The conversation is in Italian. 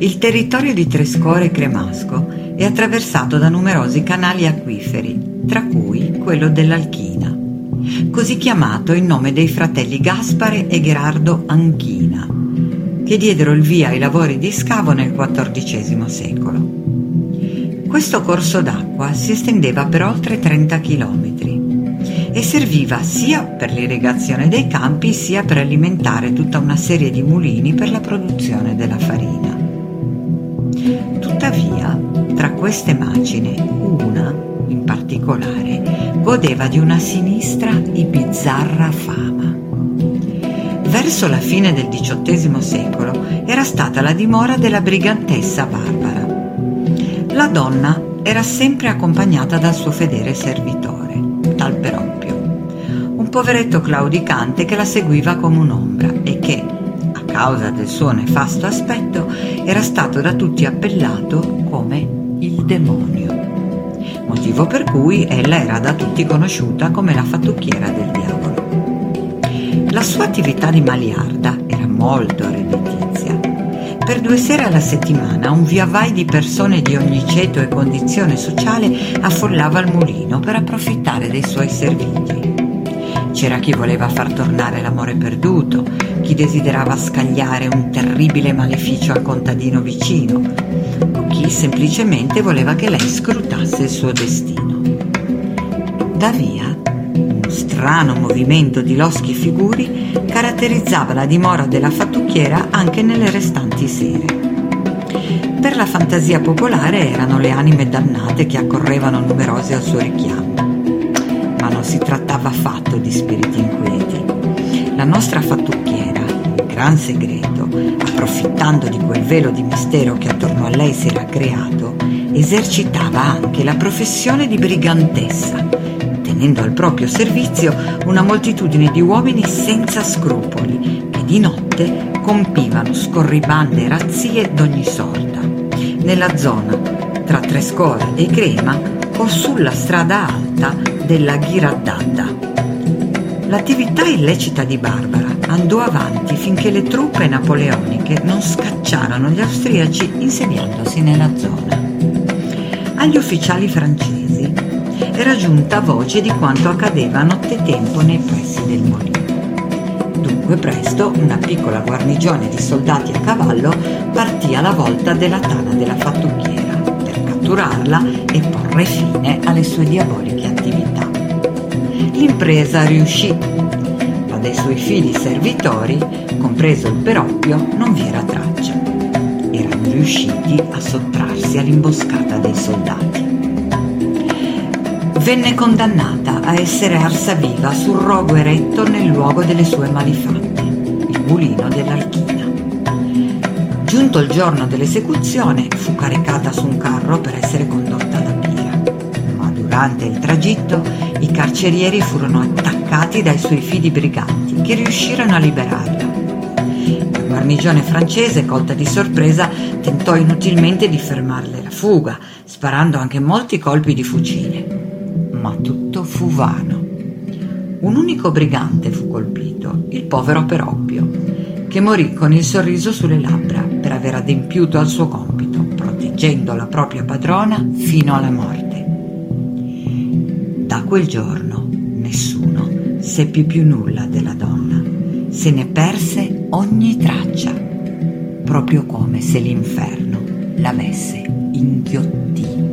Il territorio di Trescore e Cremasco è attraversato da numerosi canali acquiferi, tra cui quello dell'Alchina, così chiamato in nome dei fratelli Gaspare e Gerardo Anchina, che diedero il via ai lavori di scavo nel XIV secolo. Questo corso d'acqua si estendeva per oltre 30 km e serviva sia per l'irrigazione dei campi sia per alimentare tutta una serie di mulini per la produzione della farina. Tuttavia, tra queste macine, una, in particolare, godeva di una sinistra e bizzarra fama. Verso la fine del XVIII secolo era stata la dimora della brigantessa Barbara. La donna era sempre accompagnata dal suo fedele servitore, tal Peroppio, un poveretto claudicante che la seguiva come un'ombra e che, causa del suo nefasto aspetto, era stato da tutti appellato come il demonio, motivo per cui ella era da tutti conosciuta come la fattucchiera del diavolo. La sua attività di maliarda era molto redditizia per due sere alla settimana un via vai di persone di ogni ceto e condizione sociale affollava il mulino per approfittare dei suoi servigi. C'era chi voleva far tornare l'amore perduto, chi desiderava scagliare un terribile maleficio al contadino vicino, o chi semplicemente voleva che lei scrutasse il suo destino. Da via strano movimento di loschi figuri caratterizzava la dimora della fattucchiera anche nelle restanti sere. Per la fantasia popolare erano le anime dannate che accorrevano numerose al suo richiamo. Ma non si trattava affatto di spiriti inquieti. La nostra fattucchiera, in gran segreto, approfittando di quel velo di mistero che attorno a lei si era creato, esercitava anche la professione di brigantessa tenendo al proprio servizio una moltitudine di uomini senza scrupoli che di notte compivano scorribande e razzie d'ogni sorta. Nella zona tra Trescore e Crema o sulla strada alta della Ghiraddata. L'attività illecita di Barbara andò avanti finché le truppe napoleoniche non scacciarono gli austriaci insediandosi nella zona. Agli ufficiali francesi era giunta voce di quanto accadeva nottetempo nei pressi del molino. Dunque presto una piccola guarnigione di soldati a cavallo partì alla volta della tana della fattucchiera catturarla e porre fine alle sue diaboliche attività. L'impresa riuscì, ma dei suoi figli servitori, compreso il Peroppio, non vi era traccia. Erano riusciti a sottrarsi all'imboscata dei soldati venne condannata a essere arsa viva sul rogo eretto nel luogo delle sue malifatte, il mulino dell'Alchina. Giunto il giorno dell'esecuzione, fu caricata su un carro per essere condotta alla pira, ma durante il tragitto i carcerieri furono attaccati dai suoi fidi briganti che riuscirono a liberarla. La guarnigione francese, colta di sorpresa, tentò inutilmente di fermarle la fuga, sparando anche molti colpi di fucile ma tutto fu vano. Un unico brigante fu colpito, il povero Peroppio, che morì con il sorriso sulle labbra per aver adempiuto al suo compito, proteggendo la propria padrona fino alla morte. Da quel giorno nessuno seppe più nulla della donna, se ne perse ogni traccia, proprio come se l'inferno l'avesse inghiottita.